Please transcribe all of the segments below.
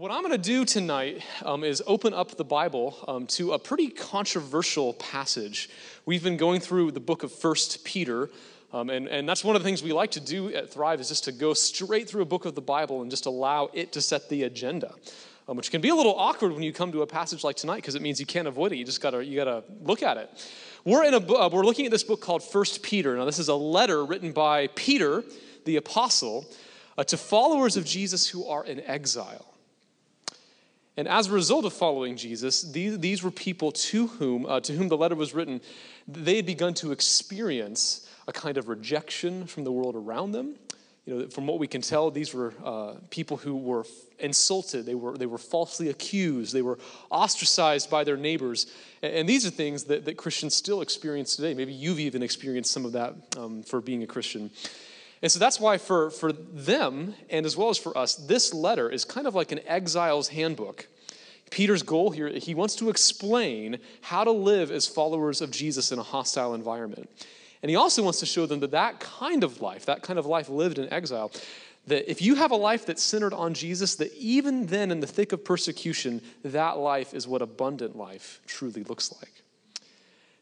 What I'm going to do tonight um, is open up the Bible um, to a pretty controversial passage. We've been going through the book of First Peter, um, and, and that's one of the things we like to do at Thrive is just to go straight through a book of the Bible and just allow it to set the agenda, um, which can be a little awkward when you come to a passage like tonight because it means you can't avoid it. You just gotta you gotta look at it. We're in a uh, we're looking at this book called First Peter. Now this is a letter written by Peter, the apostle, uh, to followers of Jesus who are in exile. And as a result of following Jesus, these, these were people to whom, uh, to whom the letter was written. They had begun to experience a kind of rejection from the world around them. You know, from what we can tell, these were uh, people who were insulted. They were, they were falsely accused. They were ostracized by their neighbors. And, and these are things that, that Christians still experience today. Maybe you've even experienced some of that um, for being a Christian. And so that's why, for, for them, and as well as for us, this letter is kind of like an exile's handbook. Peter's goal here, he wants to explain how to live as followers of Jesus in a hostile environment. And he also wants to show them that that kind of life, that kind of life lived in exile, that if you have a life that's centered on Jesus, that even then in the thick of persecution, that life is what abundant life truly looks like.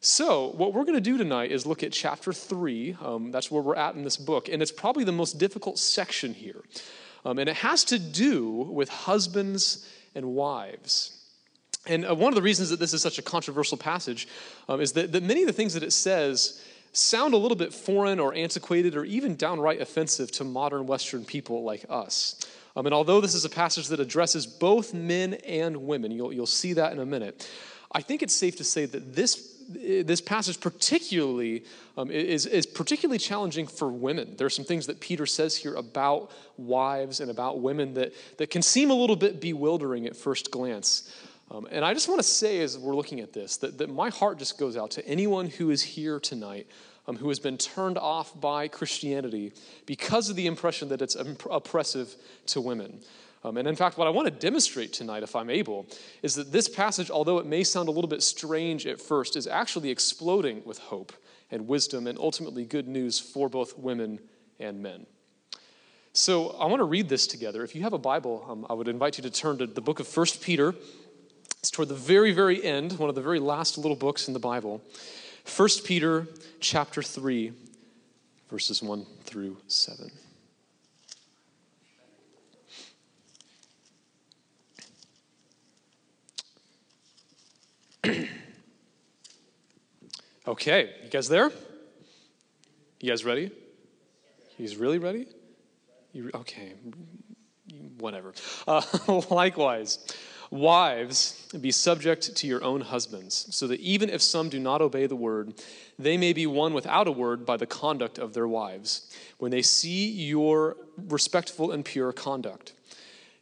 So, what we're going to do tonight is look at chapter three. Um, that's where we're at in this book. And it's probably the most difficult section here. Um, and it has to do with husbands and wives. And uh, one of the reasons that this is such a controversial passage um, is that, that many of the things that it says sound a little bit foreign or antiquated or even downright offensive to modern Western people like us. Um, and although this is a passage that addresses both men and women, you'll, you'll see that in a minute, I think it's safe to say that this this passage particularly um, is, is particularly challenging for women. There are some things that Peter says here about wives and about women that, that can seem a little bit bewildering at first glance. Um, and I just want to say, as we're looking at this, that, that my heart just goes out to anyone who is here tonight um, who has been turned off by Christianity because of the impression that it's oppressive to women. Um, and in fact, what I want to demonstrate tonight, if I'm able, is that this passage, although it may sound a little bit strange at first, is actually exploding with hope and wisdom and ultimately good news for both women and men. So I want to read this together. If you have a Bible, um, I would invite you to turn to the book of 1 Peter. It's toward the very, very end, one of the very last little books in the Bible. 1 Peter chapter 3, verses 1 through 7. okay, you guys there? You guys ready? He's really ready? You, okay, whatever. Uh, likewise, wives, be subject to your own husbands, so that even if some do not obey the word, they may be won without a word by the conduct of their wives, when they see your respectful and pure conduct.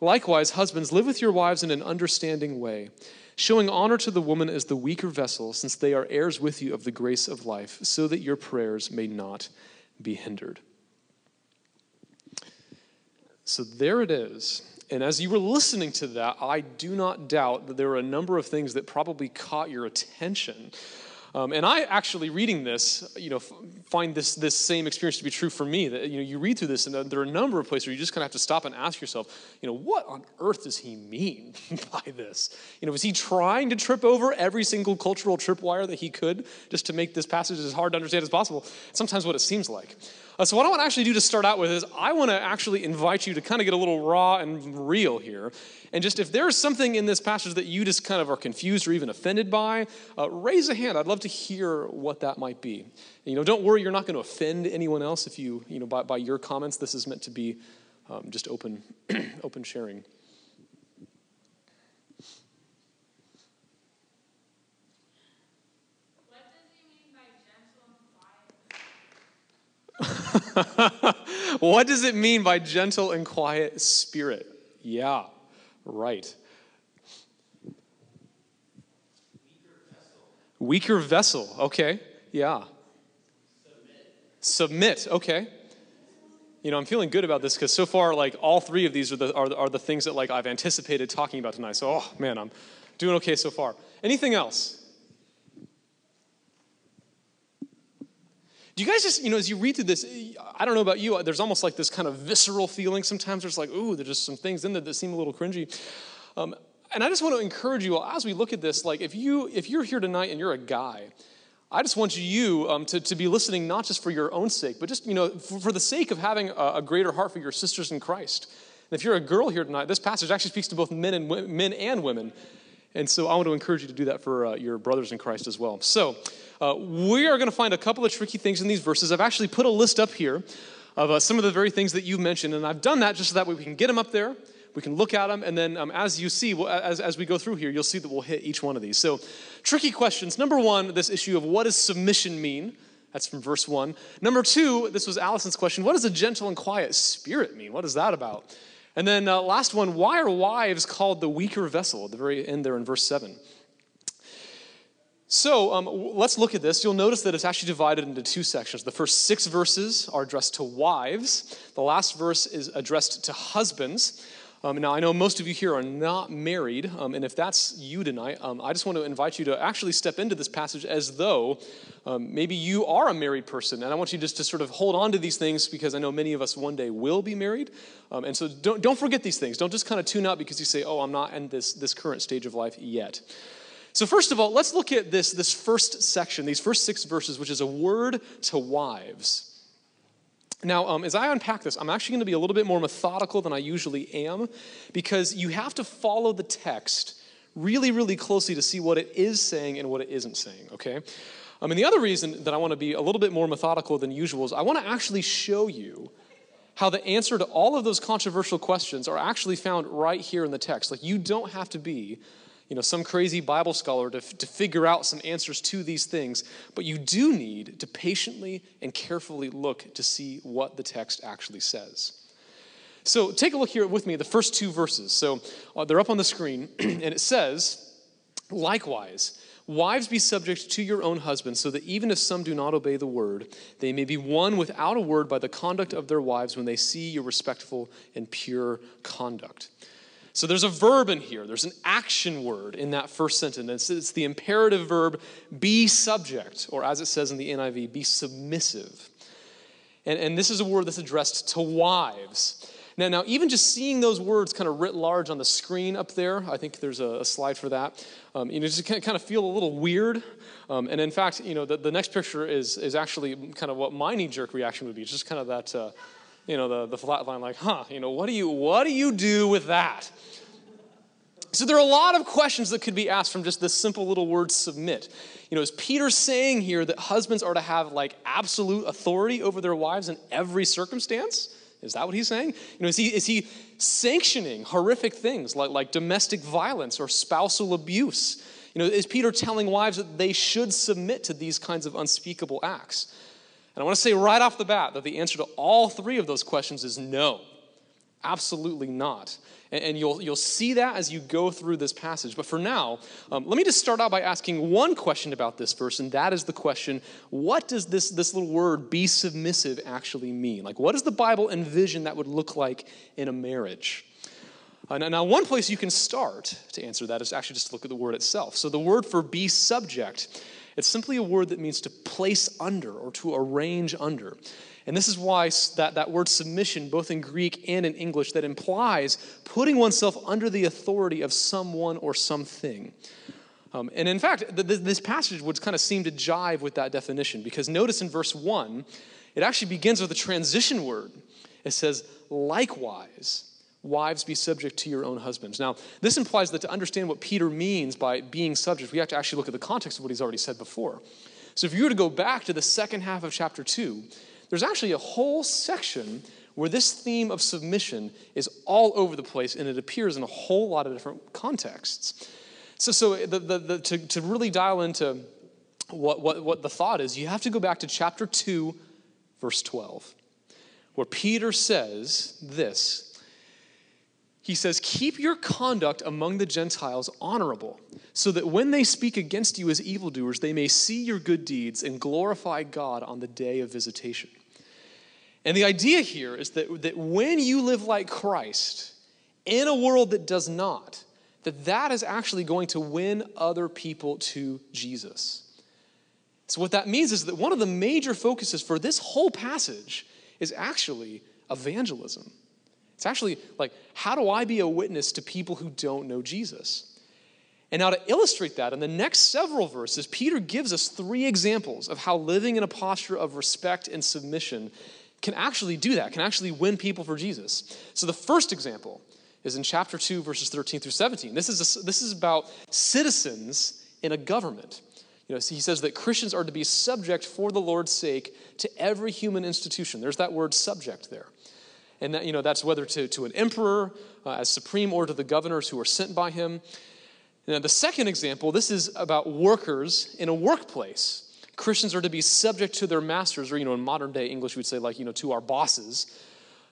Likewise, husbands, live with your wives in an understanding way, showing honor to the woman as the weaker vessel, since they are heirs with you of the grace of life, so that your prayers may not be hindered. So there it is. And as you were listening to that, I do not doubt that there were a number of things that probably caught your attention. Um, and I actually reading this, you know, find this this same experience to be true for me. That you know, you read through this, and there are a number of places where you just kind of have to stop and ask yourself, you know, what on earth does he mean by this? You know, was he trying to trip over every single cultural tripwire that he could just to make this passage as hard to understand as possible? Sometimes what it seems like. Uh, so, what I want to actually do to start out with is I want to actually invite you to kind of get a little raw and real here. And just if there's something in this passage that you just kind of are confused or even offended by, uh, raise a hand. I'd love to hear what that might be. You know, don't worry, you're not going to offend anyone else if you, you know, by, by your comments. This is meant to be um, just open, open sharing. what does it mean by gentle and quiet spirit? Yeah, right. Weaker vessel. Okay. Yeah. Submit. Submit. Okay. You know, I'm feeling good about this because so far, like all three of these are the are, the, are the things that like I've anticipated talking about tonight. So, oh man, I'm doing okay so far. Anything else? Do you guys just, you know, as you read through this, I don't know about you, there's almost like this kind of visceral feeling sometimes. There's like, ooh, there's just some things in there that seem a little cringy. Um, and I just want to encourage you all, as we look at this, like if you if you're here tonight and you're a guy, I just want you um, to, to be listening not just for your own sake, but just, you know, for, for the sake of having a, a, greater heart for your sisters in Christ. And if you're a girl here tonight, this passage actually speaks to both men and, men and women. And so I want to encourage you to do that for uh, your brothers in Christ as well. So, uh, we are going to find a couple of tricky things in these verses. I've actually put a list up here of uh, some of the very things that you mentioned, and I've done that just so that way we can get them up there, we can look at them, and then um, as you see, as, as we go through here, you'll see that we'll hit each one of these. So, tricky questions. Number one, this issue of what does submission mean? That's from verse one. Number two, this was Allison's question what does a gentle and quiet spirit mean? What is that about? And then uh, last one, why are wives called the weaker vessel at the very end there in verse seven? So um, let's look at this. You'll notice that it's actually divided into two sections. The first six verses are addressed to wives, the last verse is addressed to husbands. Um, now, I know most of you here are not married, um, and if that's you tonight, um, I just want to invite you to actually step into this passage as though um, maybe you are a married person. And I want you just to sort of hold on to these things because I know many of us one day will be married. Um, and so don't, don't forget these things. Don't just kind of tune out because you say, oh, I'm not in this, this current stage of life yet. So, first of all, let's look at this, this first section, these first six verses, which is a word to wives. Now, um, as I unpack this, I'm actually going to be a little bit more methodical than I usually am because you have to follow the text really, really closely to see what it is saying and what it isn't saying, okay? Um, and the other reason that I want to be a little bit more methodical than usual is I want to actually show you how the answer to all of those controversial questions are actually found right here in the text. Like, you don't have to be you know, some crazy Bible scholar to, to figure out some answers to these things, but you do need to patiently and carefully look to see what the text actually says. So take a look here with me, the first two verses. So uh, they're up on the screen, and it says, Likewise, wives be subject to your own husbands, so that even if some do not obey the word, they may be won without a word by the conduct of their wives when they see your respectful and pure conduct. So there's a verb in here, there's an action word in that first sentence. It's the imperative verb be subject, or as it says in the NIV, be submissive. And, and this is a word that's addressed to wives. Now, now, even just seeing those words kind of writ large on the screen up there, I think there's a, a slide for that. Um, you know, just kind of feel a little weird. Um, and in fact, you know, the, the next picture is, is actually kind of what my knee jerk reaction would be. It's just kind of that, uh, you know, the, the flat line, like, huh, you know, what do you, what do you do with that? So there are a lot of questions that could be asked from just this simple little word submit. You know, is Peter saying here that husbands are to have like absolute authority over their wives in every circumstance? Is that what he's saying? You know, is he, is he sanctioning horrific things like, like domestic violence or spousal abuse? You know, is Peter telling wives that they should submit to these kinds of unspeakable acts? And I want to say right off the bat that the answer to all three of those questions is no. Absolutely not. And, you'll, you'll see that as you go through this passage. But for now, um, let me just start out by asking one question about this verse, and that is the question what does this, this little word, be submissive, actually mean? Like, what does the Bible envision that would look like in a marriage? Uh, now, one place you can start to answer that is actually just to look at the word itself. So, the word for be subject it's simply a word that means to place under or to arrange under. And this is why that, that word submission, both in Greek and in English, that implies putting oneself under the authority of someone or something. Um, and in fact, th- this passage would kind of seem to jive with that definition because notice in verse 1, it actually begins with a transition word. It says, likewise. Wives, be subject to your own husbands. Now, this implies that to understand what Peter means by being subject, we have to actually look at the context of what he's already said before. So, if you were to go back to the second half of chapter 2, there's actually a whole section where this theme of submission is all over the place and it appears in a whole lot of different contexts. So, so the, the, the, to, to really dial into what, what, what the thought is, you have to go back to chapter 2, verse 12, where Peter says this he says, Keep your conduct among the Gentiles honorable, so that when they speak against you as evildoers, they may see your good deeds and glorify God on the day of visitation. And the idea here is that, that when you live like Christ in a world that does not, that that is actually going to win other people to Jesus. So, what that means is that one of the major focuses for this whole passage is actually evangelism. It's actually like, how do I be a witness to people who don't know Jesus? And now, to illustrate that, in the next several verses, Peter gives us three examples of how living in a posture of respect and submission can actually do that, can actually win people for Jesus. So, the first example is in chapter 2, verses 13 through 17. This is, a, this is about citizens in a government. You know, he says that Christians are to be subject for the Lord's sake to every human institution. There's that word subject there. And that, you know, that's whether to, to an emperor uh, as supreme or to the governors who are sent by him. Now, the second example, this is about workers in a workplace. Christians are to be subject to their masters, or, you know, in modern day English, we'd say, like, you know, to our bosses,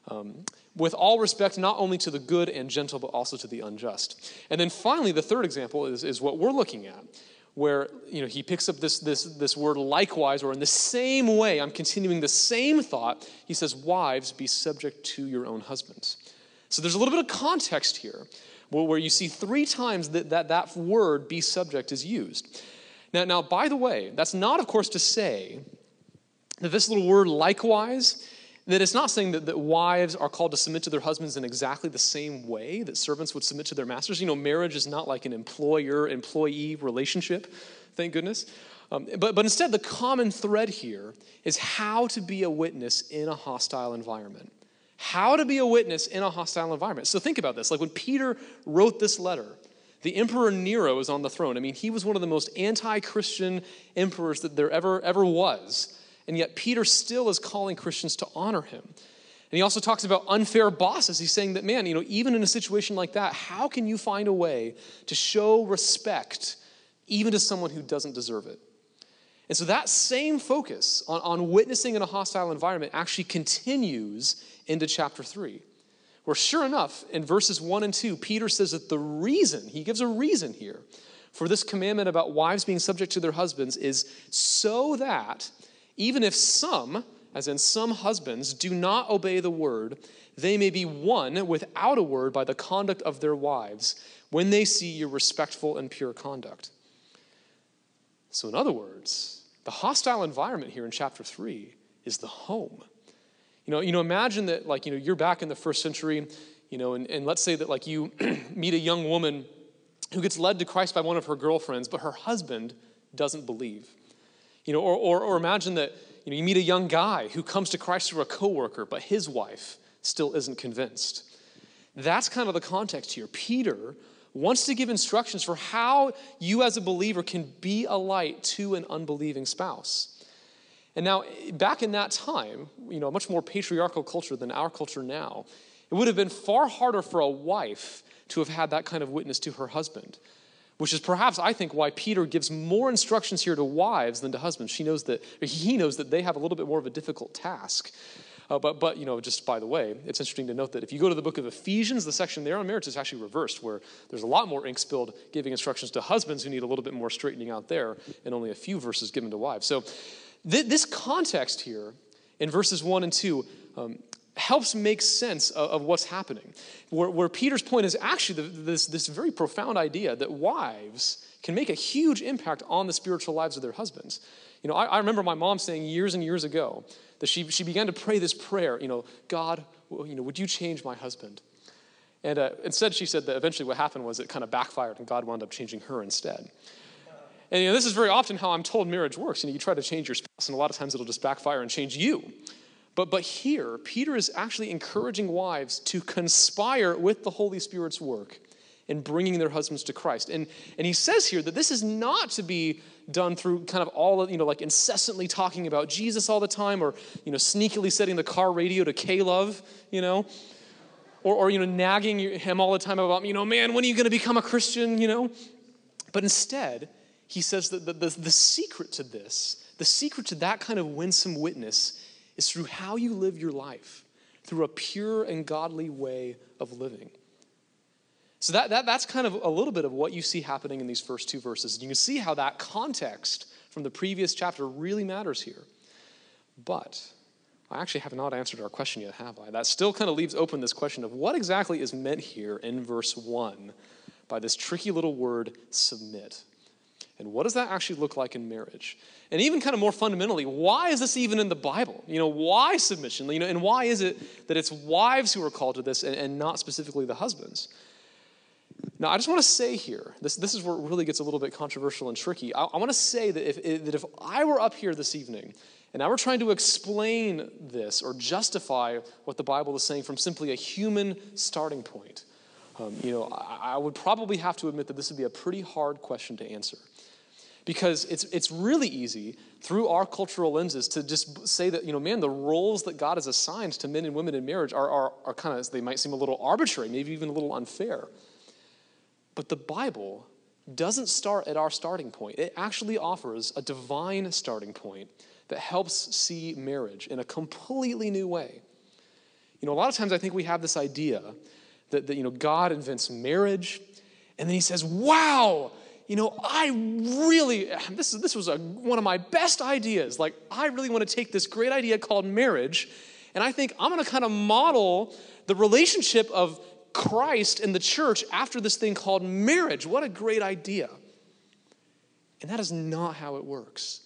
um, with all respect, not only to the good and gentle, but also to the unjust. And then finally, the third example is, is what we're looking at, where you know he picks up this, this, this word likewise, or in the same way, I'm continuing the same thought. He says, Wives, be subject to your own husbands. So there's a little bit of context here where, you see three times that, that that word be subject is used. Now, now, by the way, that's not, of course, to say that this little word likewise that it's not saying that, that wives are called to submit to their husbands in exactly the same way that servants would submit to their masters. You know, marriage is not like an employer employee relationship, thank goodness. Um, but, but instead, the common thread here is how to be a witness in a hostile environment. How to be a witness in a hostile environment. So think about this. Like when Peter wrote this letter, the emperor Nero is on the throne. I mean, he was one of the most anti Christian emperors that there ever, ever was. And yet, Peter still is calling Christians to honor him. And he also talks about unfair bosses. He's saying that, man, you know, even in a situation like that, how can you find a way to show respect even to someone who doesn't deserve it? And so that same focus on, on witnessing in a hostile environment actually continues into chapter 3, where sure enough, in verses 1 and 2, Peter says that the reason, he gives a reason here for this commandment about wives being subject to their husbands is so that even if some, as in some husbands, do not obey the word, they may be won without a word by the conduct of their wives when they see your respectful and pure conduct. So, in other words, the hostile environment here in chapter 3 is the home. You know, you know, imagine that, like, you know, you're back in the first century, you know, and, and let's say that, like, you meet a young woman who gets led to Christ by one of her girlfriends, but her husband doesn't believe. You know, or, or, or imagine that you, know, you meet a young guy who comes to Christ through a coworker, but his wife still isn't convinced. That's kind of the context here. Peter wants to give instructions for how you as a believer can be a light to an unbelieving spouse. And now, back in that time, you know, a much more patriarchal culture than our culture now, it would have been far harder for a wife to have had that kind of witness to her husband which is perhaps i think why peter gives more instructions here to wives than to husbands. She knows that he knows that they have a little bit more of a difficult task. Uh, but, but you know just by the way it's interesting to note that if you go to the book of ephesians the section there on marriage is actually reversed where there's a lot more ink spilled giving instructions to husbands who need a little bit more straightening out there and only a few verses given to wives. So th- this context here in verses 1 and 2 um, helps make sense of, of what's happening. Where, where, Peter's point is actually the, this, this very profound idea that wives can make a huge impact on the spiritual lives of their husbands. You know, I, I remember my mom saying years and years ago that she, she began to pray this prayer, you know, God, you know, would you change my husband? And uh, instead, she said that eventually what happened was it kind of backfired and God wound up changing her instead. And you know, this is very often how I'm told marriage works. You know, you try to change your spouse, and a lot of times it'll just backfire and change you. But, but here, Peter is actually encouraging wives to conspire with the Holy Spirit's work in bringing their husbands to Christ. And, and he says here that this is not to be done through kind of all, of, you know, like incessantly talking about Jesus all the time or, you know, sneakily setting the car radio to K-Love, you know, or, or, you know, nagging him all the time about, you know, man, when are you going to become a Christian, you know? But instead, he says that the, the, the secret to this, the secret to that kind of winsome witness is through how you live your life, through a pure and godly way of living. So that, that, that's kind of a little bit of what you see happening in these first two verses. And You can see how that context from the previous chapter really matters here. But I actually have not answered our question yet, have I? That still kind of leaves open this question of what exactly is meant here in verse 1 by this tricky little word, submit. And what does that actually look like in marriage? And even kind of more fundamentally, why is this even in the Bible? You know, why submission? You know, and why is it that it's wives who are called to this and, and not specifically the husbands? Now, I just want to say here, this, this is where it really gets a little bit controversial and tricky. I, I want to say that if, that if I were up here this evening and I were trying to explain this or justify what the Bible is saying from simply a human starting point, um, you know, I, I would probably have to admit that this would be a pretty hard question to answer. Because it's, it's really easy through our cultural lenses to just say that, you know, man, the roles that God has assigned to men and women in marriage are, are, are kind of, they might seem a little arbitrary, maybe even a little unfair. But the Bible doesn't start at our starting point, it actually offers a divine starting point that helps see marriage in a completely new way. You know, a lot of times I think we have this idea that, that you know, God invents marriage, and then he says, wow, you know, I really, this, this was a, one of my best ideas. Like, I really want to take this great idea called marriage, and I think I'm going to kind of model the relationship of Christ and the church after this thing called marriage. What a great idea. And that is not how it works.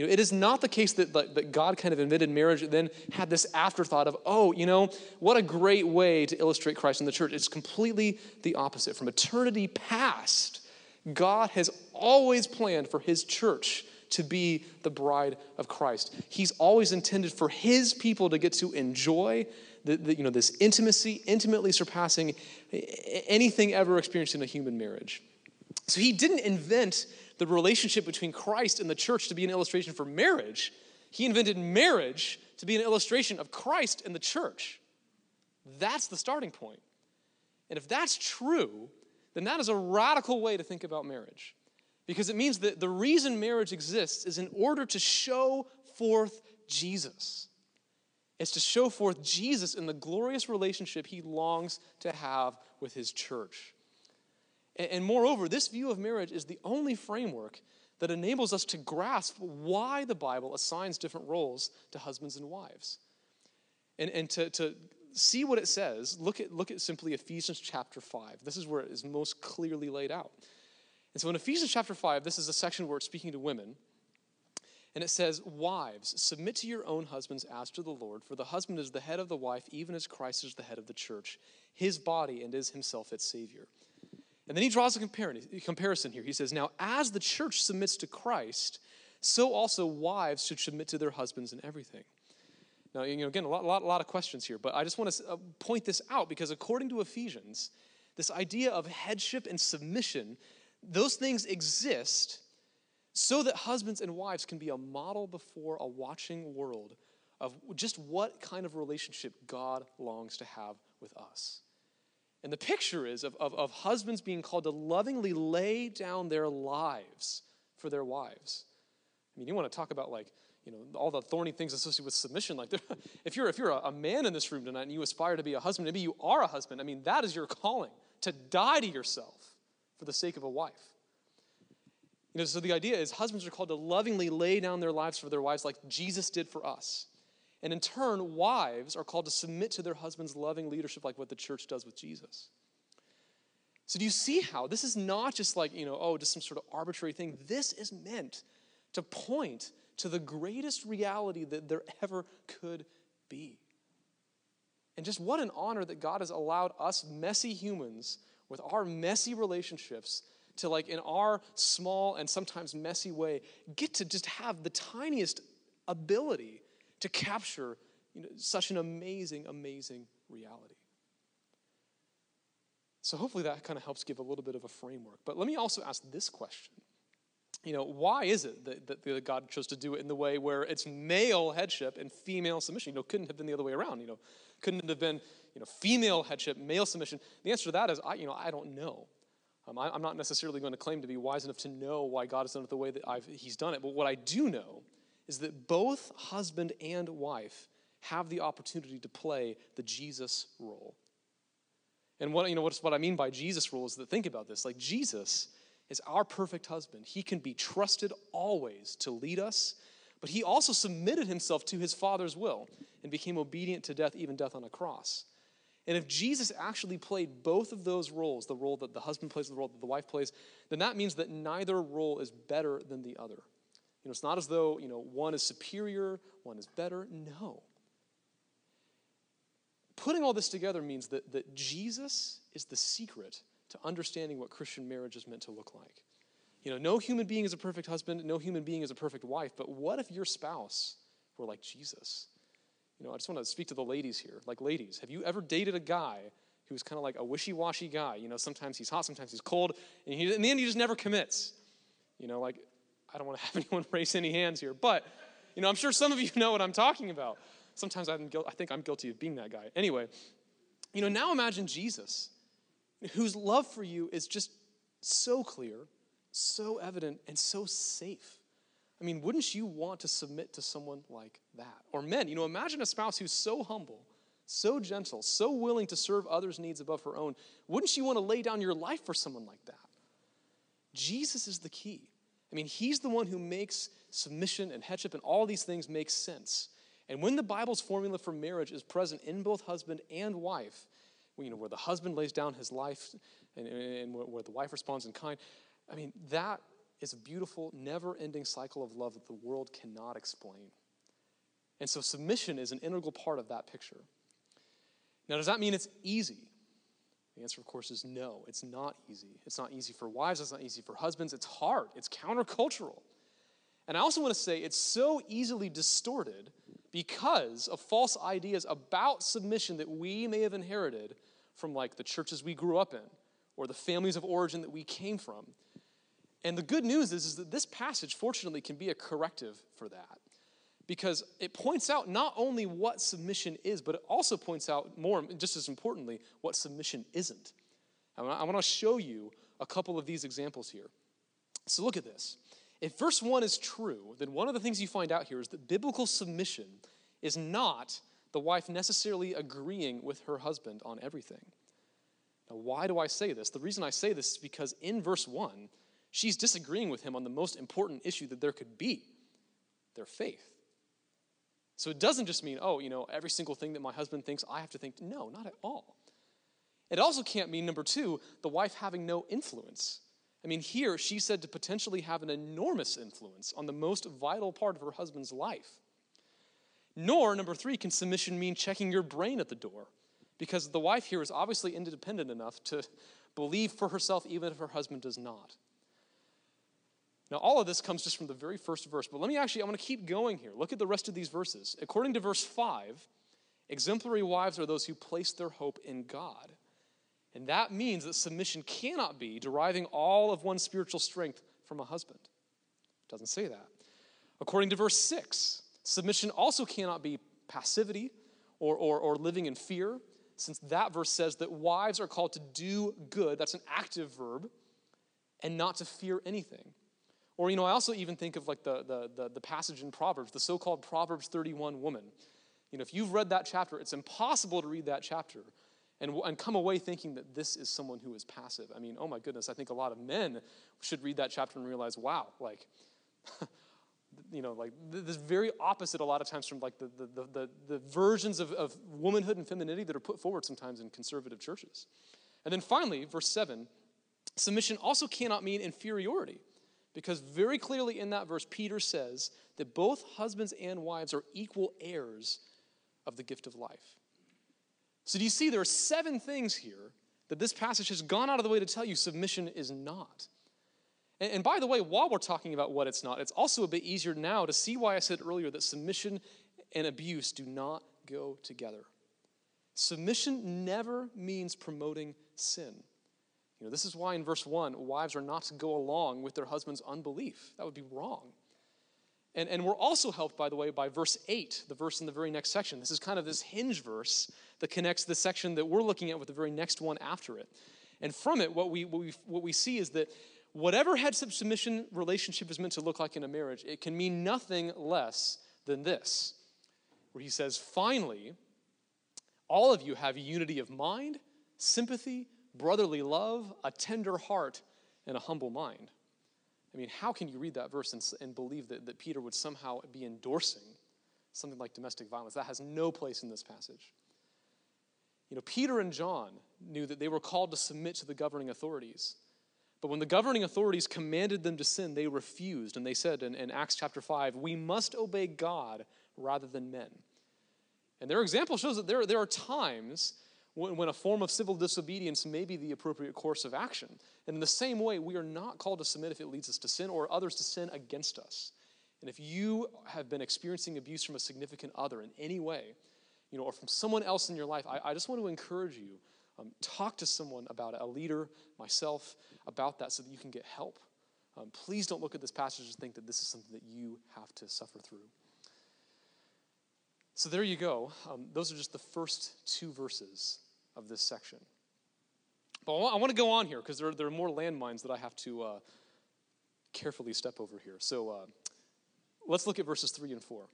You know, it is not the case that, that God kind of invented marriage and then had this afterthought of, oh, you know, what a great way to illustrate Christ in the church. It's completely the opposite. From eternity past, God has always planned for his church to be the bride of Christ. He's always intended for his people to get to enjoy the, the, you know, this intimacy, intimately surpassing anything ever experienced in a human marriage. So he didn't invent the relationship between Christ and the church to be an illustration for marriage. He invented marriage to be an illustration of Christ and the church. That's the starting point. And if that's true, then that is a radical way to think about marriage. Because it means that the reason marriage exists is in order to show forth Jesus. It's to show forth Jesus in the glorious relationship he longs to have with his church. And, moreover, this view of marriage is the only framework that enables us to grasp why the Bible assigns different roles to husbands and wives. And, and to, to see what it says, look at, look at simply Ephesians chapter 5. This is where it is most clearly laid out. And so in Ephesians chapter 5, this is a section where it's speaking to women. And it says, Wives, submit to your own husbands as to the Lord, for the husband is the head of the wife, even as Christ is the head of the church, his body, and is himself its Savior. And then he draws a comparison here. He says, Now, as the church submits to Christ, so also wives should submit to their husbands in everything. Now, you know, again, a lot, lot, lot of questions here, but I just want to uh, point this out because according to Ephesians, this idea of headship and submission, those things exist so that husbands and wives can be a model before a watching world of just what kind of relationship God longs to have with us. And the picture is of, of, of husbands being called to lovingly lay down their lives for their wives. I mean, you want to talk about like you know all the thorny things associated with submission like if you're if you're a, a, man in this room tonight and you aspire to be a husband maybe you are a husband i mean that is your calling to die to yourself for the sake of a wife you know so the idea is husbands are called to lovingly lay down their lives for their wives like jesus did for us and in turn wives are called to submit to their husband's loving leadership like what the church does with jesus so do you see how this is not just like you know oh just some sort of arbitrary thing this is meant to point to the greatest reality that there ever could be. And just what an honor that God has allowed us messy humans with our messy relationships to, like, in our small and sometimes messy way, get to just have the tiniest ability to capture you know, such an amazing, amazing reality. So, hopefully, that kind of helps give a little bit of a framework. But let me also ask this question you know, why is it that, that, God chose to do it in the way where it's male headship and female submission? You know, couldn't have been the other way around. You know, couldn't have been, you know, female headship, male submission. The answer to that is, I, you know, I don't know. Um, I, am not necessarily going to claim to be wise enough to know why God has done it the way that I've, He's done it. But what I do know is that both husband and wife have the opportunity to play the Jesus role. And what, you know, what's what I mean by Jesus rule is that think about this. Like Jesus is our perfect husband. He can be trusted always to lead us, but he also submitted himself to his Father's will and became obedient to death, even death on a cross. And if Jesus actually played both of those roles, the role that the husband plays, the role that the wife plays, then that means that neither role is better than the other. You know, it's not as though, you know, one is superior, one is better. No. Putting all this together means that, that Jesus is the secret to understanding what Christian marriage is meant to look like. You know, no human being is a perfect husband, no human being is a perfect wife, but what if your spouse were like Jesus? You know, I just want to speak to the ladies here. Like, ladies, have you ever dated a guy who's kind of like a wishy washy guy? You know, sometimes he's hot, sometimes he's cold, and he, in the end, he just never commits. You know, like, I don't want to have anyone raise any hands here, but, you know, I'm sure some of you know what I'm talking about. Sometimes I'm I think I'm guilty of being that guy. Anyway, you know, now imagine Jesus, whose love for you is just so clear, so evident, and so safe. I mean, wouldn't you want to submit to someone like that? Or men, you know, imagine a spouse who's so humble, so gentle, so willing to serve others' needs above her own. Wouldn't you want to lay down your life for someone like that? Jesus is the key. I mean, he's the one who makes submission and headship and all these things make sense. And when the Bible's formula for marriage is present in both husband and wife, you know, where the husband lays down his life and, and where the wife responds in kind, I mean, that is a beautiful, never ending cycle of love that the world cannot explain. And so submission is an integral part of that picture. Now, does that mean it's easy? The answer, of course, is no, it's not easy. It's not easy for wives, it's not easy for husbands. It's hard, it's countercultural. And I also want to say it's so easily distorted because of false ideas about submission that we may have inherited from like the churches we grew up in or the families of origin that we came from. And the good news is, is that this passage, fortunately, can be a corrective for that. Because it points out not only what submission is, but it also points out more, just as importantly, what submission isn't. I want to show you a couple of these examples here. So look at this. If verse 1 is true, then one of the things you find out here is that biblical submission is not the wife necessarily agreeing with her husband on everything. Now, why do I say this? The reason I say this is because in verse 1, She's disagreeing with him on the most important issue that there could be their faith. So it doesn't just mean, oh, you know, every single thing that my husband thinks, I have to think. No, not at all. It also can't mean, number two, the wife having no influence. I mean, here she said to potentially have an enormous influence on the most vital part of her husband's life. Nor, number three, can submission mean checking your brain at the door, because the wife here is obviously independent enough to believe for herself even if her husband does not. Now, all of this comes just from the very first verse, but let me actually, I want to keep going here. Look at the rest of these verses. According to verse 5, exemplary wives are those who place their hope in God. And that means that submission cannot be deriving all of one's spiritual strength from a husband. It doesn't say that. According to verse 6, submission also cannot be passivity or, or, or living in fear, since that verse says that wives are called to do good, that's an active verb, and not to fear anything. Or, you know, I also even think of like the, the, the, the passage in Proverbs, the so called Proverbs 31 woman. You know, if you've read that chapter, it's impossible to read that chapter and, and come away thinking that this is someone who is passive. I mean, oh my goodness, I think a lot of men should read that chapter and realize, wow, like, you know, like this very opposite a lot of times from like the, the, the, the, versions of, of womanhood and femininity that are put forward sometimes in conservative churches. And then finally, verse 7 submission also cannot mean inferiority. Because very clearly in that verse, Peter says that both husbands and wives are equal heirs of the gift of life. So, do you see there are seven things here that this passage has gone out of the way to tell you submission is not? And, and by the way, while we're talking about what it's not, it's also a bit easier now to see why I said earlier that submission and abuse do not go together. Submission never means promoting sin. You know, this is why in verse 1, wives are not to go along with their husband's unbelief. That would be wrong. And, and we're also helped, by the way, by verse 8, the verse in the very next section. This is kind of this hinge verse that connects the section that we're looking at with the very next one after it. And from it, what we, what we, what we see is that whatever headship submission relationship is meant to look like in a marriage, it can mean nothing less than this, where he says, finally, all of you have unity of mind sympathy, brotherly love, a tender heart, and a humble mind. I mean, how can you read that verse and, and believe that, that Peter would somehow be endorsing something like domestic violence? That has no place in this passage. You know, Peter and John knew that they were called to submit to the governing authorities. But when the governing authorities commanded them to sin, they refused. And they said in, in, Acts chapter 5, we must obey God rather than men. And their example shows that there, there are times when, a form of civil disobedience may be the appropriate course of action. And in the same way, we are not called to submit if it leads us to sin or others to sin against us. And if you have been experiencing abuse from a significant other in any way, you know, or from someone else in your life, I, I just want to encourage you um, talk to someone about it, a leader, myself, about that so that you can get help. Um, please don't look at this passage and think that this is something that you have to suffer through. So there you go. Um, those are just the first two verses of this section. But I want to go on here because there, there, are more landmines that I have to uh, carefully step over here. So uh, let's look at verses 3 and 4.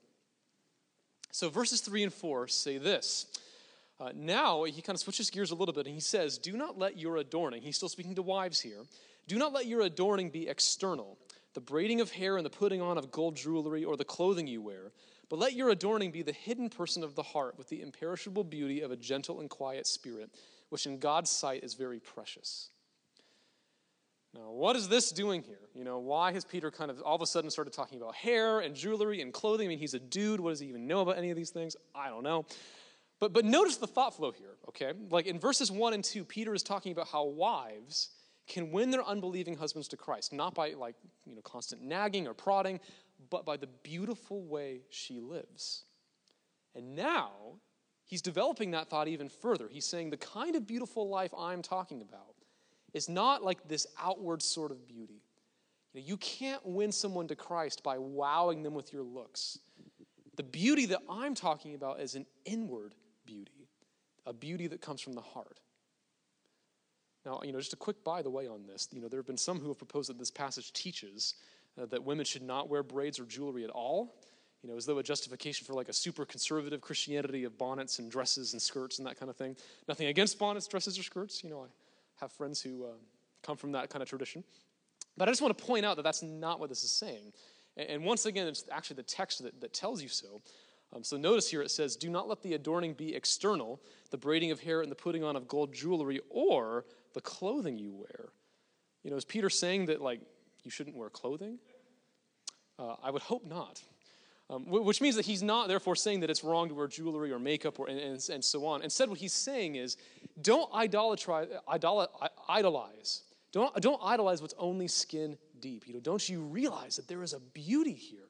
So verses 3 and 4 say this uh, now he kind of switches gears a little bit and he says, Do not let your adorning, he's still speaking to wives here, do not let your adorning be external, the braiding of hair and the putting on of gold jewelry or the clothing you wear, but let your adorning be the hidden person of the heart with the imperishable beauty of a gentle and quiet spirit, which in God's sight is very precious. Now, what is this doing here? You know, why has Peter kind of all of a sudden started talking about hair and jewelry and clothing? I mean, he's a dude. What does he even know about any of these things? I don't know. But, but notice the thought flow here, okay? Like in verses 1 and 2, Peter is talking about how wives can win their unbelieving husbands to Christ, not by like, you know, constant nagging or prodding, but by the beautiful way she lives. And now he's developing that thought even further. He's saying the kind of beautiful life I'm talking about is not like this outward sort of beauty. You, know, you can't win someone to Christ by wowing them with your looks. The beauty that I'm talking about is an inward beauty, a beauty that comes from the heart. Now, you know, just a quick by the way on this. You know, there have been some who have proposed that this passage teaches uh, that women should not wear braids or jewelry at all. You know, as though a justification for like a super conservative Christianity of bonnets and dresses and skirts and that kind of thing. Nothing against bonnets, dresses, or skirts. You know, I have friends who uh, come from that kind of tradition. But I just want to point out that that's not what this is saying. And, and once again, it's actually the text that, that tells you so. Um, so notice here it says, Do not let the adorning be external, the braiding of hair and the putting on of gold jewelry, or the clothing you wear. You know, is Peter saying that, like, you shouldn't wear clothing? Uh, I would hope not. Um, which means that he's not, therefore, saying that it's wrong to wear jewelry or makeup or, and, and, and so on. Instead, what he's saying is don't idolize. Don't, don't idolize what's only skin deep. You know, don't you realize that there is a beauty here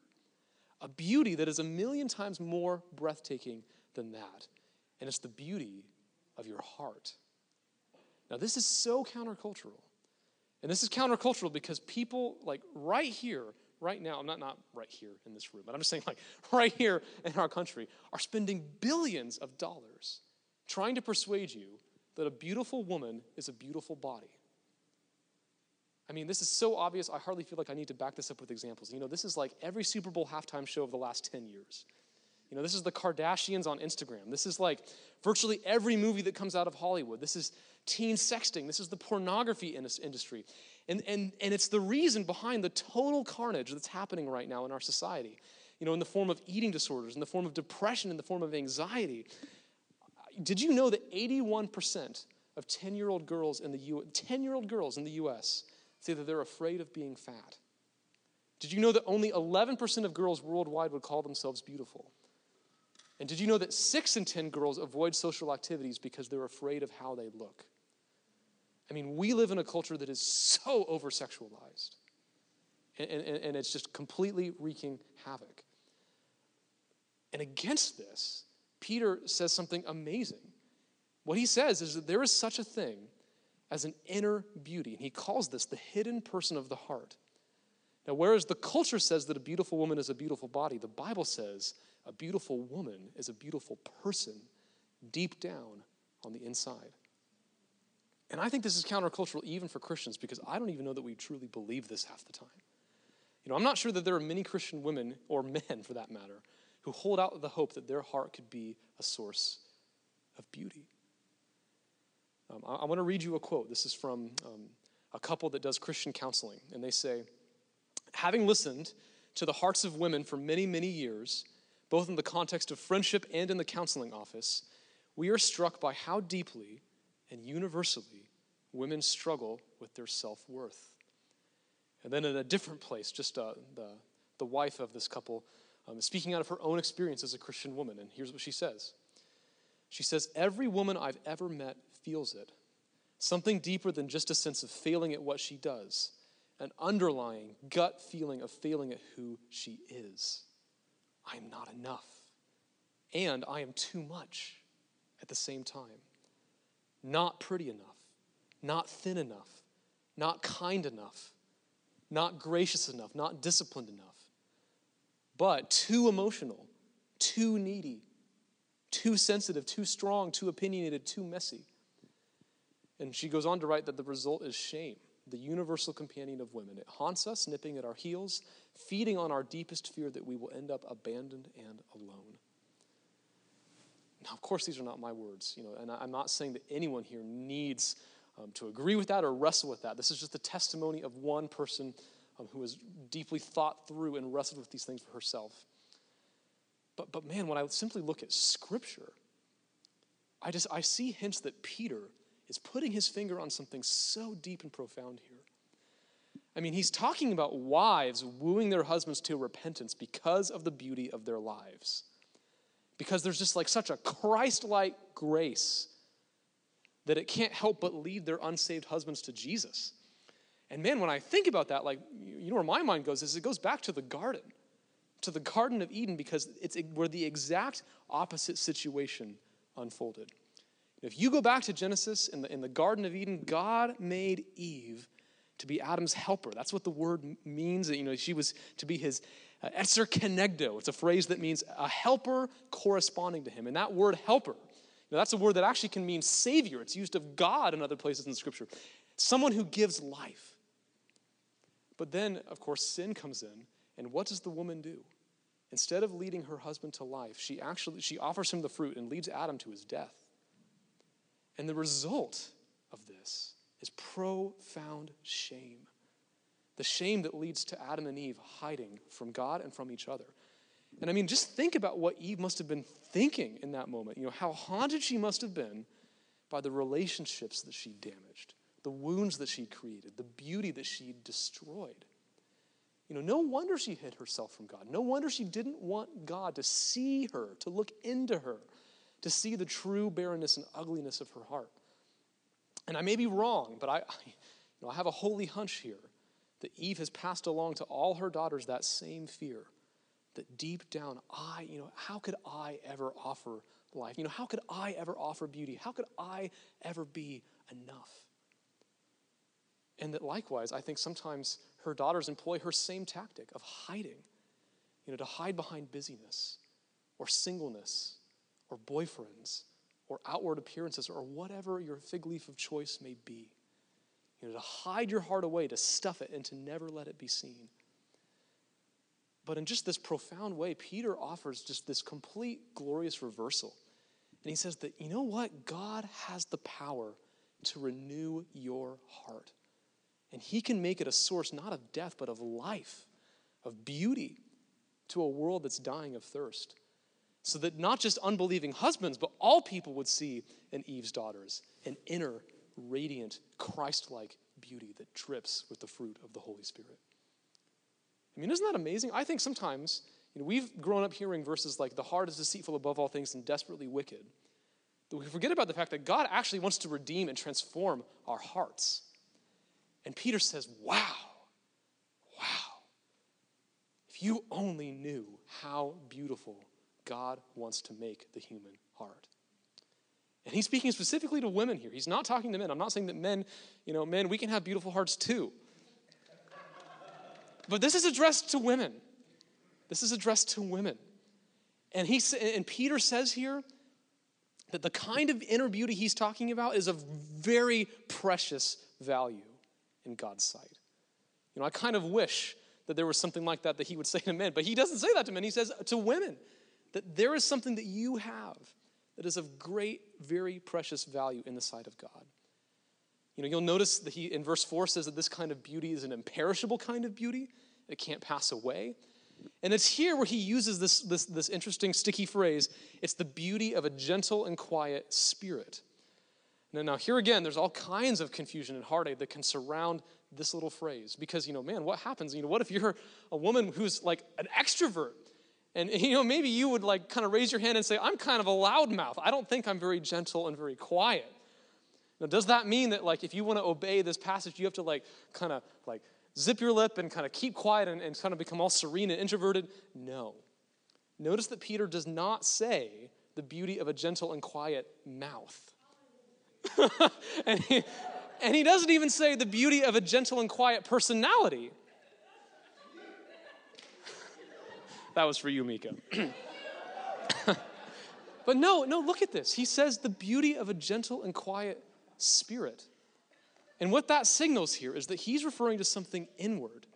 a beauty that is a million times more breathtaking than that. And it's the beauty of your heart. Now, this is so countercultural. And this is countercultural because people, like right here, right now, not, not right here in this room, but I'm just saying, like right here in our country, are spending billions of dollars trying to persuade you that a beautiful woman is a beautiful body. I mean, this is so obvious, I hardly feel like I need to back this up with examples. You know, this is like every Super Bowl halftime show of the last 10 years. You know, this is the Kardashians on Instagram. This is like virtually every movie that comes out of Hollywood. This is teen sexting. This is the pornography industry. And, and, and it's the reason behind the total carnage that's happening right now in our society. You know, in the form of eating disorders, in the form of depression, in the form of anxiety. Did you know that 81% of 10 year old girls in the U 10 year old girls in the US say that they're afraid of being fat. Did you know that only 11% of girls worldwide would call themselves beautiful? And did you know that 6 in 10 girls avoid social activities because they're afraid of how they look? I mean, we live in a culture that is so over sexualized, and, and, and it's just completely wreaking havoc. And against this, Peter says something amazing. What he says is that there is such a thing as an inner beauty. And he calls this the hidden person of the heart. Now, whereas the culture says that a beautiful woman is a beautiful body, the Bible says a beautiful woman is a beautiful person deep down on the inside. And I think this is countercultural even for Christians because I don't even know that we truly believe this half the time. You know, I'm not sure that there are many Christian women, or men for that matter, who hold out the hope that their heart could be a source of beauty. Um, I, I want to read you a quote. This is from um, a couple that does Christian counseling, and they say, Having listened to the hearts of women for many, many years, both in the context of friendship and in the counseling office, we are struck by how deeply and universally women struggle with their self worth. And then in a different place, just uh, the, the wife of this couple um, speaking out of her own experience as a Christian woman. And here's what she says She says, Every woman I've ever met feels it. Something deeper than just a sense of failing at what she does, an underlying gut feeling of failing at who she is. I am not enough. And I am too much at the same time. Not pretty enough, not thin enough, not kind enough, not gracious enough, not disciplined enough, but too emotional, too needy, too sensitive, too strong, too opinionated, too messy. And she goes on to write that the result is shame, the universal companion of women. It haunts us, nipping at our heels, feeding on our deepest fear that we will end up abandoned and alone. Now, of course, these are not my words, you know, and I'm not saying that anyone here needs um, to agree with that or wrestle with that. This is just the testimony of one person um, who has deeply thought through and wrestled with these things for herself. But, but man, when I simply look at Scripture, I just I see hints that Peter is putting his finger on something so deep and profound here. I mean, he's talking about wives wooing their husbands to repentance because of the beauty of their lives. Because there's just like such a Christ like grace that it can't help but lead their unsaved husbands to Jesus. And man, when I think about that, like, you know where my mind goes is it goes back to the garden, to the Garden of Eden, because it's where the exact opposite situation unfolded. If you go back to Genesis in the, in the Garden of Eden, God made Eve to be Adam's helper. That's what the word means. You know, she was to be his uh, ezer kenegdo. It's a phrase that means a helper corresponding to him. And that word helper, you know, that's a word that actually can mean savior. It's used of God in other places in scripture. Someone who gives life. But then, of course, sin comes in, and what does the woman do? Instead of leading her husband to life, she actually she offers him the fruit and leads Adam to his death. And the result of this is profound shame. The shame that leads to Adam and Eve hiding from God and from each other. And I mean, just think about what Eve must have been thinking in that moment. You know, how haunted she must have been by the relationships that she damaged the wounds that she'd created, the beauty that she'd destroyed. You know, no wonder she hid herself from God. No wonder she didn't want God to see her, to look into her, to see the true barrenness and ugliness of her heart. And I may be wrong, but I, you know, I have a holy hunch here that Eve has passed along to all her daughters that same fear that deep down, I, you know, how could I ever offer life? You know, how could I ever offer beauty? How could I ever be enough? And that likewise, I think sometimes her daughters employ her same tactic of hiding, you know, to hide behind busyness or singleness or boyfriends or outward appearances or whatever your fig leaf of choice may be. You know, to hide your heart away, to stuff it, and to never let it be seen. But in just this profound way, Peter offers just this complete glorious reversal. And he says that, you know what? God has the power to renew your heart. And He can make it a source not of death, but of life, of beauty to a world that's dying of thirst. So that not just unbelieving husbands, but all people would see in Eve's daughters an inner, radiant, Christ like beauty that drips with the fruit of the Holy Spirit. I mean, isn't that amazing? I think sometimes you know, we've grown up hearing verses like, the heart is deceitful above all things and desperately wicked. That we forget about the fact that God actually wants to redeem and transform our hearts. And Peter says, Wow, wow. If you only knew how beautiful God wants to make the human heart. And he's speaking specifically to women here. He's not talking to men. I'm not saying that men, you know, men, we can have beautiful hearts too. But this is addressed to women. This is addressed to women. And he and Peter says here that the kind of inner beauty he's talking about is of very precious value in God's sight. You know, I kind of wish that there was something like that that he would say to men, but he doesn't say that to men. He says to women that there is something that you have that is of great, very precious value in the sight of God. You know, you'll notice that he in verse 4 says that this kind of beauty is an imperishable kind of beauty. It can't pass away. And it's here where he uses this, this, this interesting sticky phrase it's the beauty of a gentle and quiet spirit. Now, now, here again, there's all kinds of confusion and heartache that can surround this little phrase. Because, you know, man, what happens? You know, what if you're a woman who's like an extrovert? And, you know, maybe you would like kind of raise your hand and say, I'm kind of a loudmouth. I don't think I'm very gentle and very quiet. Now, does that mean that, like, if you want to obey this passage, you have to, like, kind of, like, zip your lip and kind of keep quiet and, and kind of become all serene and introverted? No. Notice that Peter does not say the beauty of a gentle and quiet mouth. and, he, and he doesn't even say the beauty of a gentle and quiet personality. That was for you, Mika. but no, no, look at this. He says the beauty of a gentle and quiet spirit. And what that signals here is that he's referring to something inward.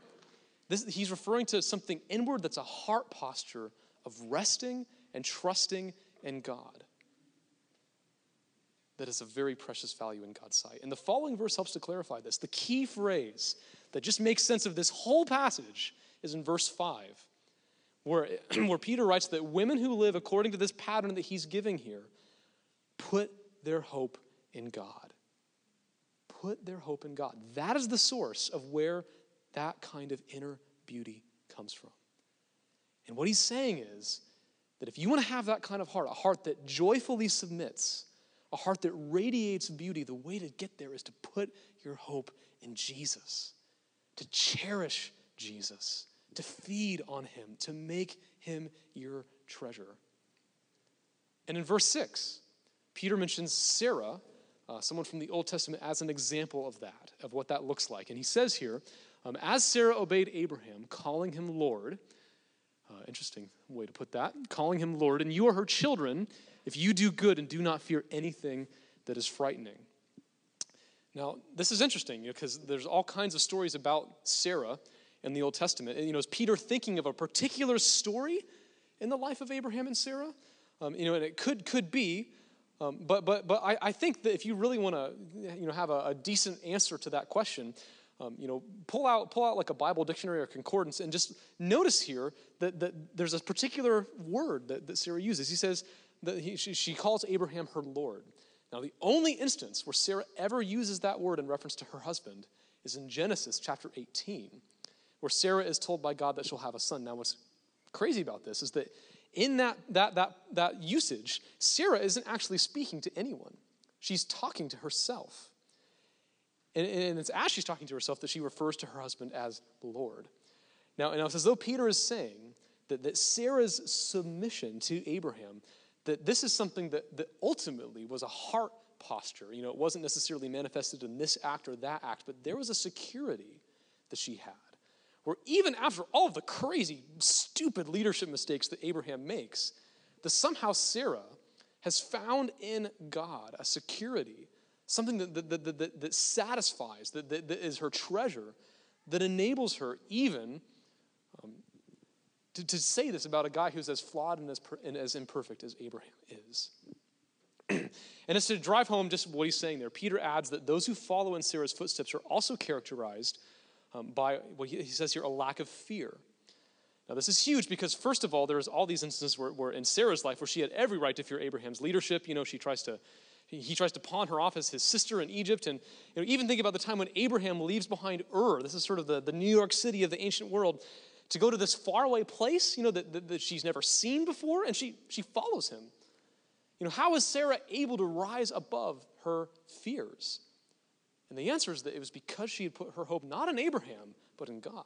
This, he's referring to something inward that's a heart posture of resting and trusting in God. That is a very precious value in God's sight. And the following verse helps to clarify this. The key phrase that just makes sense of this whole passage is in verse 5, where, where Peter writes that women who live according to this pattern that he's giving here put their hope in God. Put their hope in God. That is the source of where that kind of inner beauty comes from. And what he's saying is that if you want to have that kind of heart, a heart that joyfully submits, a heart that radiates beauty, the way to get there is to put your hope in Jesus, to cherish Jesus, to feed on him, to make him your treasure. And in verse 6, Peter mentions Sarah uh, someone from the Old Testament as an example of that, of what that looks like. And he says here, um, as Sarah obeyed Abraham, calling him Lord, uh, interesting way to put that, calling him Lord, and you are her children if you do good and do not fear anything that is frightening. Now, this is interesting because you know, there's all kinds of stories about Sarah in the Old Testament. And, you know, is Peter thinking of a particular story in the life of Abraham and Sarah? Um, you know, and it could could be um, but but, but I, I, think that if you really want to you know, have a, a, decent answer to that question, um, you know, pull out, pull out like a Bible dictionary or concordance and just notice here that, that there's a particular word that, that Sarah uses. He says that he, she, she calls Abraham her Lord. Now, the only instance where Sarah ever uses that word in reference to her husband is in Genesis chapter 18, where Sarah is told by God that she'll have a son. Now, what's crazy about this is that in that, that, that, that usage, Sarah isn't actually speaking to anyone. She's talking to herself. And, and it's as she's talking to herself that she refers to her husband as the Lord. Now, now it's as though Peter is saying that, that Sarah's submission to Abraham, that this is something that, that ultimately was a heart posture. You know, it wasn't necessarily manifested in this act or that act, but there was a security that she had where even after all of the crazy, stupid leadership mistakes that Abraham makes, that somehow Sarah has found in God a security, something that, that, that, that, that satisfies, that, that, that is her treasure, that enables her even um, to, to say this about a guy who's as flawed and as, and as imperfect as Abraham is. and it's to drive home just what he's saying there. Peter adds that those who follow in Sarah's footsteps are also characterized um, by what he, he says here, a lack of fear. Now, this is huge because, first of all, there's all these instances where, where, in Sarah's life where she had every right to fear Abraham's leadership. You know, she tries to, he, he tries to pawn her off as his sister in Egypt. And you know, even think about the time when Abraham leaves behind Ur. This is sort of the, the New York City of the ancient world to go to this faraway place, you know, that, that, that she's never seen before, and she, she follows him. You know, how is Sarah able to rise above her fears? And the answer is that it was because she had put her hope not in Abraham, but in God.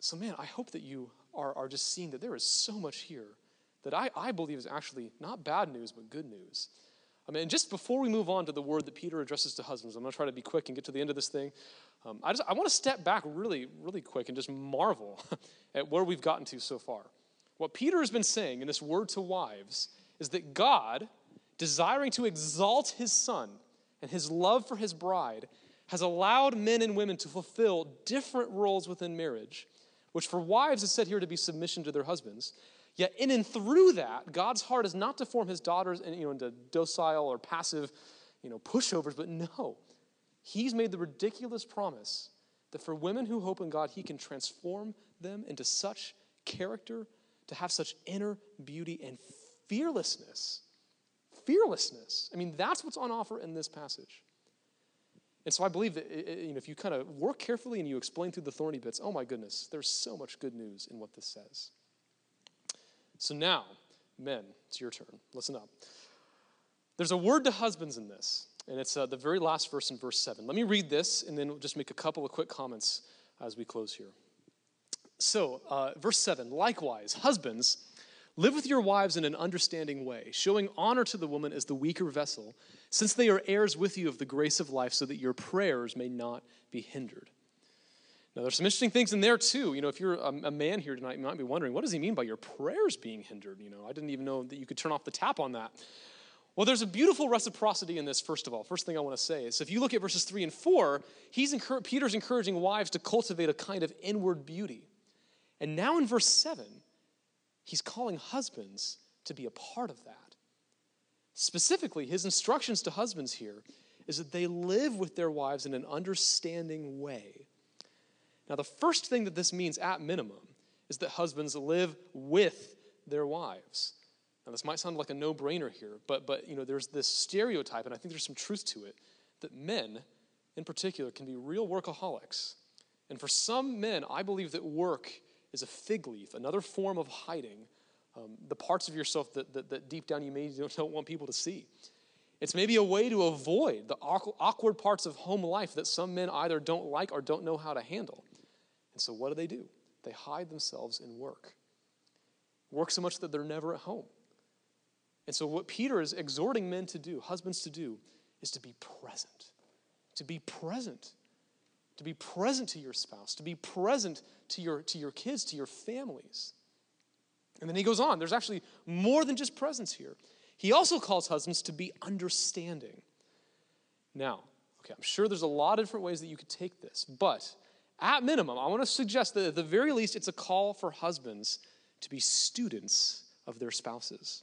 So, man, I hope that you are, are just seeing that there is so much here that I, I believe is actually not bad news, but good news. I mean, just before we move on to the word that Peter addresses to husbands, I'm going to try to be quick and get to the end of this thing. Um, I, just, I want to step back really, really quick and just marvel at where we've gotten to so far. What Peter has been saying in this word to wives is that God desiring to exalt his son and his love for his bride, has allowed men and women to fulfill different roles within marriage, which for wives is said here to be submission to their husbands. Yet in and through that, God's heart is not to form his daughters you know, into docile or passive you know, pushovers, but no. He's made the ridiculous promise that for women who hope in God, He can transform them into such character, to have such inner beauty and fearlessness. Fearlessness. I mean, that's what's on offer in this passage. And so I believe that you know, if you kind of work carefully and you explain through the thorny bits, oh my goodness, there's so much good news in what this says. So now, men, it's your turn. Listen up. There's a word to husbands in this, and it's uh, the very last verse in verse 7. Let me read this, and then we'll just make a couple of quick comments as we close here. So, uh, verse 7 likewise, husbands, live with your wives in an understanding way, showing honor to the woman as the weaker vessel, since they are heirs with you of the grace of life, so that your prayers may not be hindered. Now, there's some interesting things in there too. You know, if you're a, man here tonight, you might be wondering, what does he mean by your prayers being hindered? You know, I didn't even know that you could turn off the tap on that. Well, there's a beautiful reciprocity in this, first of all. First thing I want to say is if you look at verses 3 and 4, he's Peter's encouraging wives to cultivate a kind of inward beauty. And now in verse 7, he's calling husbands to be a part of that. Specifically, his instructions to husbands here is that they live with their wives in an understanding way. Now, the first thing that this means at minimum is that husbands live with their wives. Now, this might sound like a no brainer here, but, but you know, there's this stereotype, and I think there's some truth to it, that men in particular can be real workaholics. And for some men, I believe that work is a fig leaf, another form of hiding um, the parts of yourself that, that, that deep down you maybe don't, don't want people to see. It's maybe a way to avoid the awkward parts of home life that some men either don't like or don't know how to handle. And so, what do they do? They hide themselves in work. Work so much that they're never at home. And so, what Peter is exhorting men to do, husbands to do, is to be present. To be present. To be present to your spouse, to be present to your, to your kids, to your families. And then he goes on. There's actually more than just presence here. He also calls husbands to be understanding. Now, okay, I'm sure there's a lot of different ways that you could take this, but at minimum, I want to suggest that at the very least, it's a call for husbands to be students of their spouses.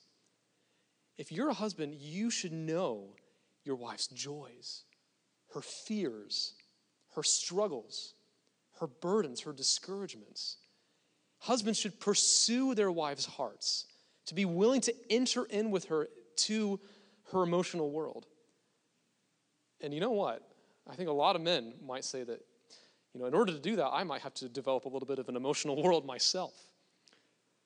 If you're a husband, you should know your wife's joys, her fears, her struggles, her burdens, her discouragements. Husbands should pursue their wives' hearts, to be willing to enter in with her to her emotional world. And you know what? I think a lot of men might say that, you know, in order to do that, I might have to develop a little bit of an emotional world myself.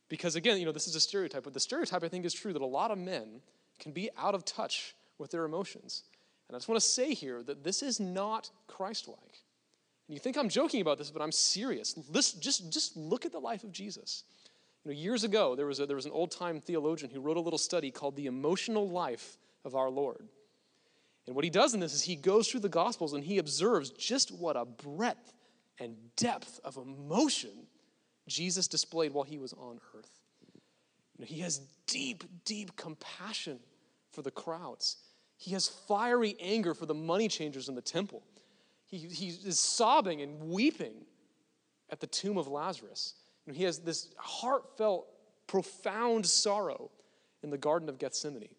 Because again, you know, this is a stereotype, but the stereotype I think is true that a lot of men can be out of touch with their emotions. And I just want to say here that this is not Christ like. And you think I'm joking about this, but I'm serious. This, just, just look at the life of Jesus. You know, years ago, there was, a, there was an old time theologian who wrote a little study called The Emotional Life of Our Lord. And what he does in this is he goes through the Gospels and he observes just what a breadth and depth of emotion Jesus displayed while he was on earth. You know, he has deep, deep compassion for the crowds. He has fiery anger for the money changers in the temple. He, he is sobbing and weeping at the tomb of Lazarus. Know, he has this heartfelt, profound sorrow in the Garden of Gethsemane.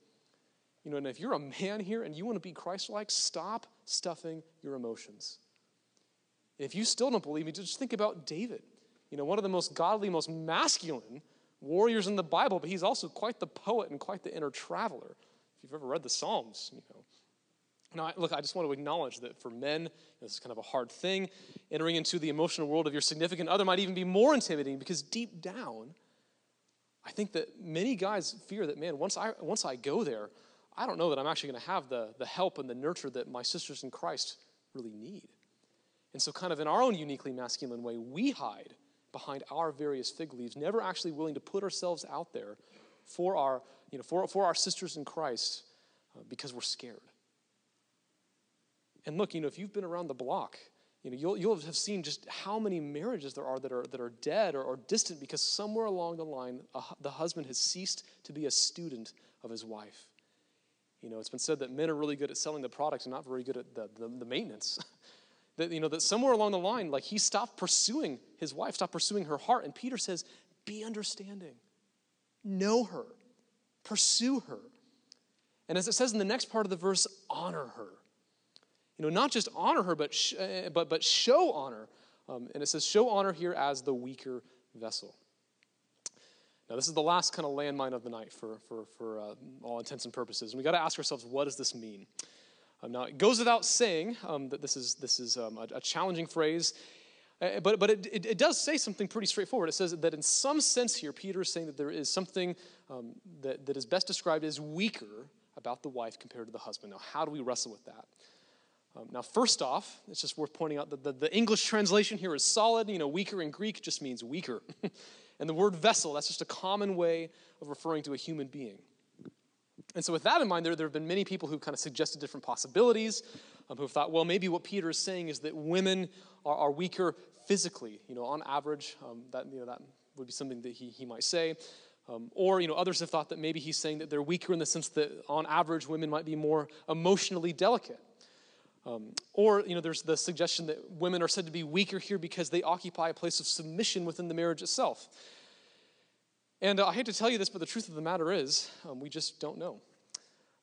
You know, and if you're a man here and you want to be Christ like, stop stuffing your emotions. And if you still don't believe me, just think about David. You know, one of the most godly, most masculine warriors in the Bible, but he's also quite the poet and quite the inner traveler. If you've ever read the Psalms, you know. Now, look, I just want to acknowledge that for men, this is kind of a hard thing. Entering into the emotional world of your significant other might even be more intimidating because deep down, I think that many guys fear that, man, once I, once I go there, I don't know that I'm actually going to have the, the help and the nurture that my sisters in Christ really need. And so, kind of in our own uniquely masculine way, we hide behind our various fig leaves, never actually willing to put ourselves out there for our, you know, for, for our sisters in Christ uh, because we're scared. And look, you know, if you've been around the block, you know, you'll, you'll have seen just how many marriages there are that are, that are dead or, or distant because somewhere along the line, the husband has ceased to be a student of his wife. You know, it's been said that men are really good at selling the products and not very good at the, the, the maintenance. That, you know, that somewhere along the line, like he stopped pursuing his wife, stopped pursuing her heart. And Peter says, be understanding, know her, pursue her. And as it says in the next part of the verse, honor her. You know, not just honor her, but, sh- uh, but, but show honor. Um, and it says, show honor here as the weaker vessel. Now, this is the last kind of landmine of the night for, for, for uh, all intents and purposes. And we got to ask ourselves, what does this mean? Um, now, it goes without saying um, that this is, this is um, a, a, challenging phrase, uh, but, but it, it, it, does say something pretty straightforward. It says that in some sense here, Peter is saying that there is something um, that, that is best described as weaker about the wife compared to the husband. Now, how do we wrestle with that? Um, now, first off, it's just worth pointing out that the, the, English translation here is solid. You know, weaker in Greek just means weaker. and the word vessel, that's just a common way of referring to a human being. And so, with that in mind, there, there have been many people who kind of suggested different possibilities, um, who have thought, well, maybe what Peter is saying is that women are, are weaker physically. You know, on average, um, that, you know, that would be something that he, he might say. Um, or, you know, others have thought that maybe he's saying that they're weaker in the sense that, on average, women might be more emotionally delicate. Um, or, you know, there's the suggestion that women are said to be weaker here because they occupy a place of submission within the marriage itself. And uh, I hate to tell you this, but the truth of the matter is, um, we just don't know.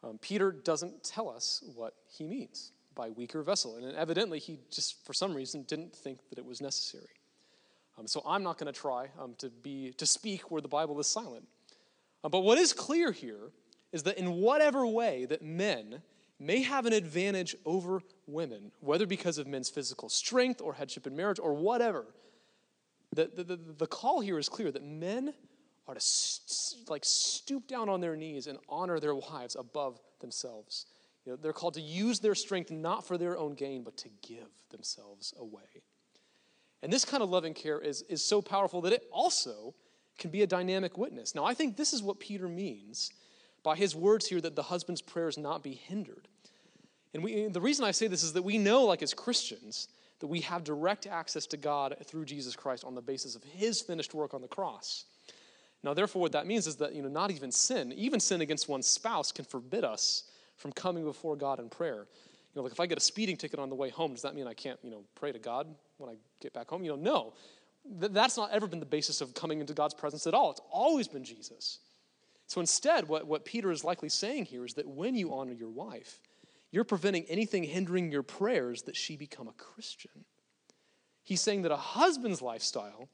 Um, Peter doesn't tell us what he means by weaker vessel. And evidently, he just, for some reason, didn't think that it was necessary. Um, so I'm not going to try um, to, be, to speak where the Bible is silent. Uh, but what is clear here is that in whatever way that men may have an advantage over women, whether because of men's physical strength or headship in marriage or whatever. The, the, the, the call here is clear that men are to st- like stoop down on their knees and honor their wives above themselves. You know, they're called to use their strength not for their own gain, but to give themselves away. And this kind of loving care is, is so powerful that it also can be a dynamic witness. Now, I think this is what Peter means by his words here that the husband's prayers not be hindered. And we, the reason I say this is that we know, like as Christians, that we have direct access to God through Jesus Christ on the basis of his finished work on the cross. Now, therefore, what that means is that, you know, not even sin, even sin against one's spouse can forbid us from coming before God in prayer. You know, like if I get a speeding ticket on the way home, does that mean I can't, you know, pray to God when I get back home? You know, no. That's not ever been the basis of coming into God's presence at all. It's always been Jesus. So instead, what, what Peter is likely saying here is that when you honor your wife, you're preventing anything hindering your prayers that she become a Christian. He's saying that a husband's lifestyle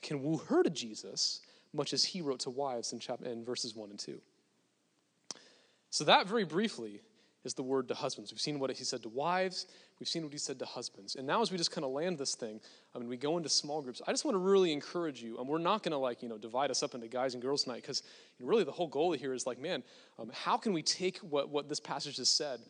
can woo her to Jesus, much as he wrote to wives in, chapter, in verses 1 and 2. So, that very briefly is the word to husbands. We've seen what he said to wives, we've seen what he said to husbands. And now, as we just kind of land this thing, I mean, we go into small groups. I just want to really encourage you, and we're not going to like, you know, divide us up into guys and girls tonight, because really the whole goal here is like, man, um, how can we take what, what this passage has said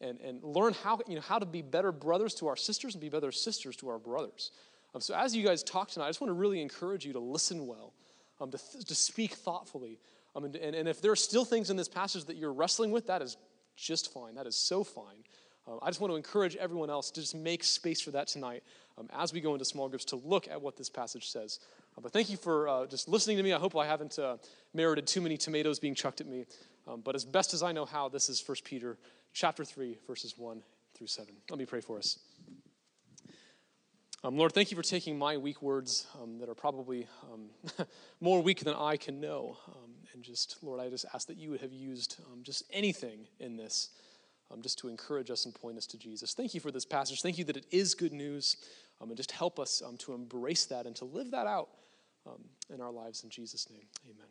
and, and learn how, you know, how to be better brothers to our sisters and be better sisters to our brothers? Um, so, as you guys talk tonight, I just want to really encourage you to listen well, um, to, th- to speak thoughtfully. Um, and, and, and if there are still things in this passage that you're wrestling with, that is just fine. That is so fine. Uh, I just want to encourage everyone else to just make space for that tonight um, as we go into small groups to look at what this passage says. Uh, but thank you for uh, just listening to me. I hope I haven't uh, merited too many tomatoes being chucked at me. Um, but as best as I know how, this is 1 Peter chapter 3, verses 1 through 7. Let me pray for us. Um, Lord, thank you for taking my weak words um, that are probably um, more weak than I can know. Um, and just, Lord, I just ask that you would have used um, just anything in this um, just to encourage us and point us to Jesus. Thank you for this passage. Thank you that it is good news. and just help us to embrace that and to live that out in our lives. In Jesus' name, amen.